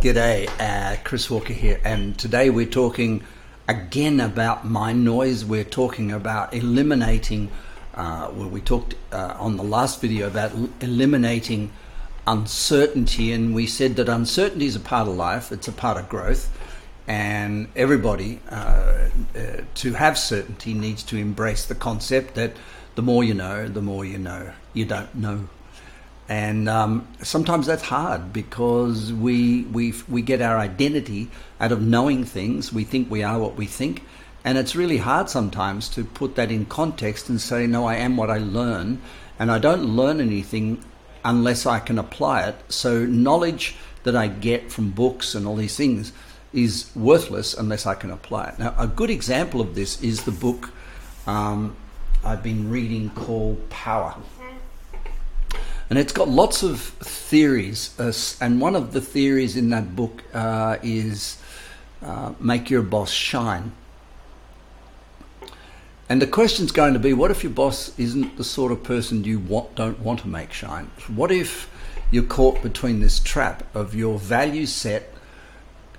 G'day, uh, Chris Walker here, and today we're talking again about mind noise. We're talking about eliminating, uh, well, we talked uh, on the last video about eliminating uncertainty, and we said that uncertainty is a part of life, it's a part of growth, and everybody uh, uh, to have certainty needs to embrace the concept that the more you know, the more you know you don't know and um, sometimes that's hard because we we we get our identity out of knowing things. We think we are what we think, and it's really hard sometimes to put that in context and say, "No, I am what I learn," and I don't learn anything unless I can apply it. So knowledge that I get from books and all these things is worthless unless I can apply it. Now, a good example of this is the book um, I've been reading called Power and it's got lots of theories. Uh, and one of the theories in that book uh, is uh, make your boss shine. And the question's going to be what if your boss isn't the sort of person you want, don't want to make shine? What if you're caught between this trap of your value set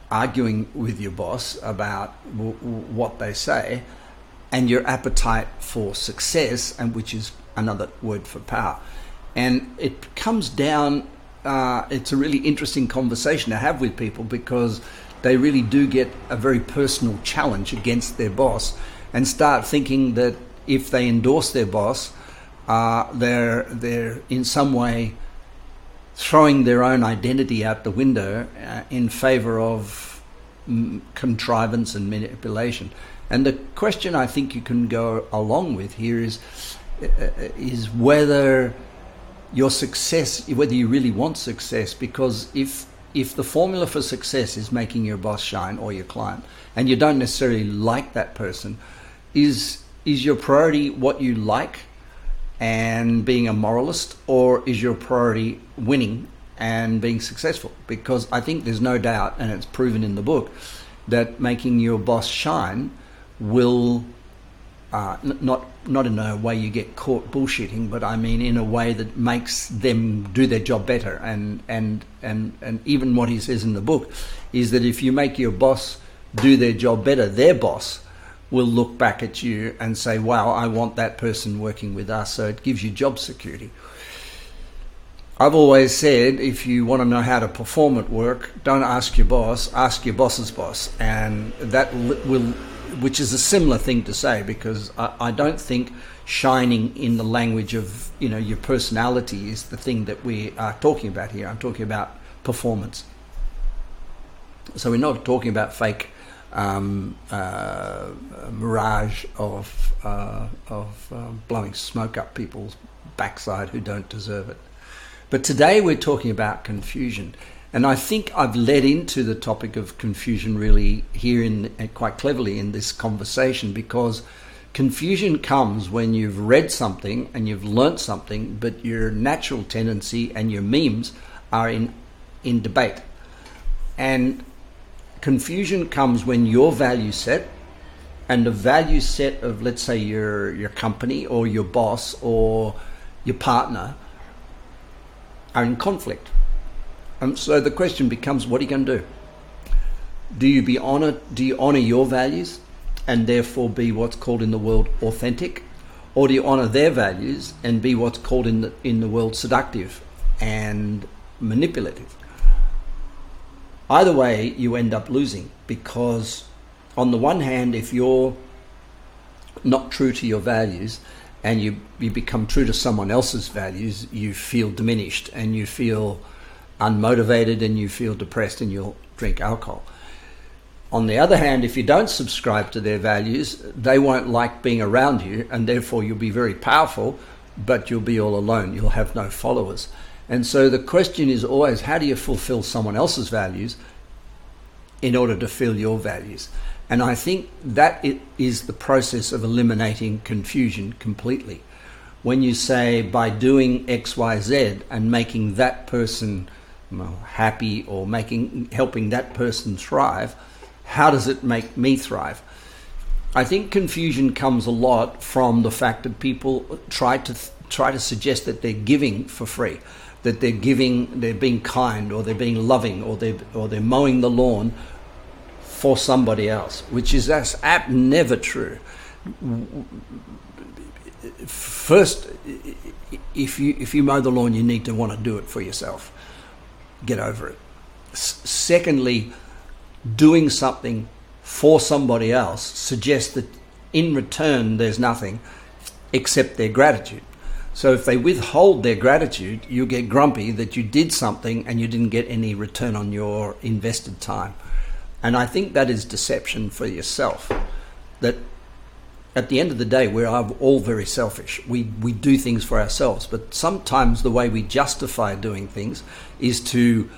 arguing with your boss about w- w- what they say and your appetite for success, and which is another word for power? And it comes down, uh, it's a really interesting conversation to have with people because they really do get a very personal challenge against their boss and start thinking that if they endorse their boss, uh, they're, they're in some way throwing their own identity out the window uh, in favor of mm, contrivance and manipulation. And the question I think you can go along with here is, uh, is whether your success, whether you really want success, because if if the formula for success is making your boss shine or your client, and you don't necessarily like that person, is is your priority what you like and being a moralist, or is your priority winning and being successful? Because I think there's no doubt, and it's proven in the book, that making your boss shine will uh, not not in a way you get caught bullshitting, but I mean in a way that makes them do their job better. And and and and even what he says in the book is that if you make your boss do their job better, their boss will look back at you and say, "Wow, I want that person working with us." So it gives you job security. I've always said if you want to know how to perform at work, don't ask your boss, ask your boss's boss, and that will which is a similar thing to say because I, I, don't think shining in the language of you know your personality is the thing that we are talking about here. I'm talking about performance. So we're not talking about fake um, uh, mirage of uh, of uh, blowing smoke up people's backside who don't deserve it. But today we're talking about confusion. And I think I've led into the topic of confusion really here in quite cleverly in this conversation because confusion comes when you've read something and you've learnt something, but your natural tendency and your memes are in in debate. And confusion comes when your value set and the value set of let's say your your company or your boss or your partner are in conflict um, so the question becomes, what are you going to do? Do you be honor? Do you honor your values, and therefore be what's called in the world authentic, or do you honor their values and be what's called in the in the world seductive and manipulative? Either way, you end up losing because, on the one hand, if you're not true to your values and you, you become true to someone else's values, you feel diminished and you feel unmotivated and you feel depressed and you'll drink alcohol. On the other hand, if you don't subscribe to their values, they won't like being around you, and therefore you'll be very powerful, but you'll be all alone. You'll have no followers. And so the question is always how do you fulfill someone else's values in order to fill your values? And I think that is the process of eliminating confusion completely. When you say by doing X, Y, Z and making that person happy or making helping that person thrive, how does it make me thrive? I think confusion comes a lot from the fact that people try to try to suggest that they're giving for free. that they're giving, they're being kind, or they're being loving, or they're or they're mowing the lawn for somebody else, which is that's never true. First, if you if you mow the lawn, you need to want to do it for yourself. Get over it. S- secondly, doing something for somebody else suggests that in return there's nothing except their gratitude. So if they withhold their gratitude, you get grumpy that you did something and you didn't get any return on your invested time. And I think that is deception for yourself. That at the end of the day, we're all very selfish. We, we do things for ourselves, but sometimes the way we justify doing things is to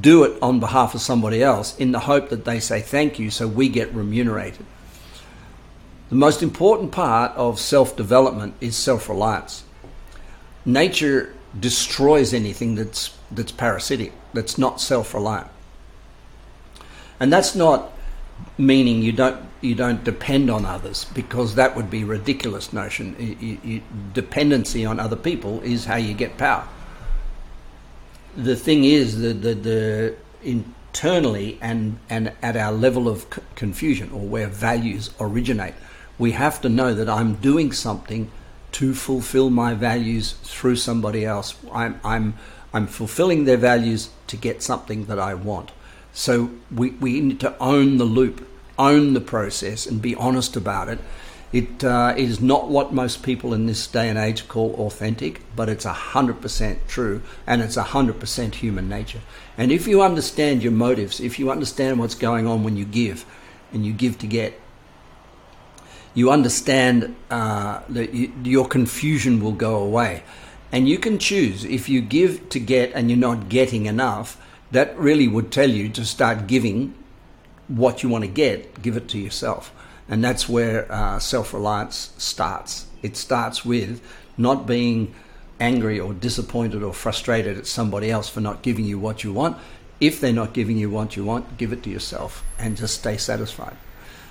do it on behalf of somebody else in the hope that they say thank you so we get remunerated. The most important part of self development is self reliance. Nature destroys anything that's, that's parasitic, that's not self reliant. And that's not meaning you don't you don't depend on others because that would be a ridiculous notion. You, you, dependency on other people is how you get power. The thing is that the, the internally and and at our level of c- confusion or where values originate, we have to know that I'm doing something to fulfill my values through somebody else. I'm I'm I'm fulfilling their values to get something that I want. So we, we need to own the loop, own the process, and be honest about it. It uh, is not what most people in this day and age call authentic, but it's 100% true and it's 100% human nature. And if you understand your motives, if you understand what's going on when you give and you give to get, you understand uh, that you, your confusion will go away. And you can choose if you give to get and you're not getting enough that really would tell you to start giving what you want to get, give it to yourself. And that's where uh, self reliance starts. It starts with not being angry or disappointed or frustrated at somebody else for not giving you what you want. If they're not giving you what you want, give it to yourself and just stay satisfied.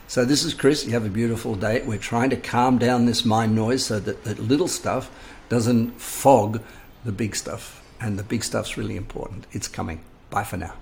So, this is Chris. You have a beautiful day. We're trying to calm down this mind noise so that the little stuff doesn't fog the big stuff. And the big stuff's really important. It's coming. Bye for now.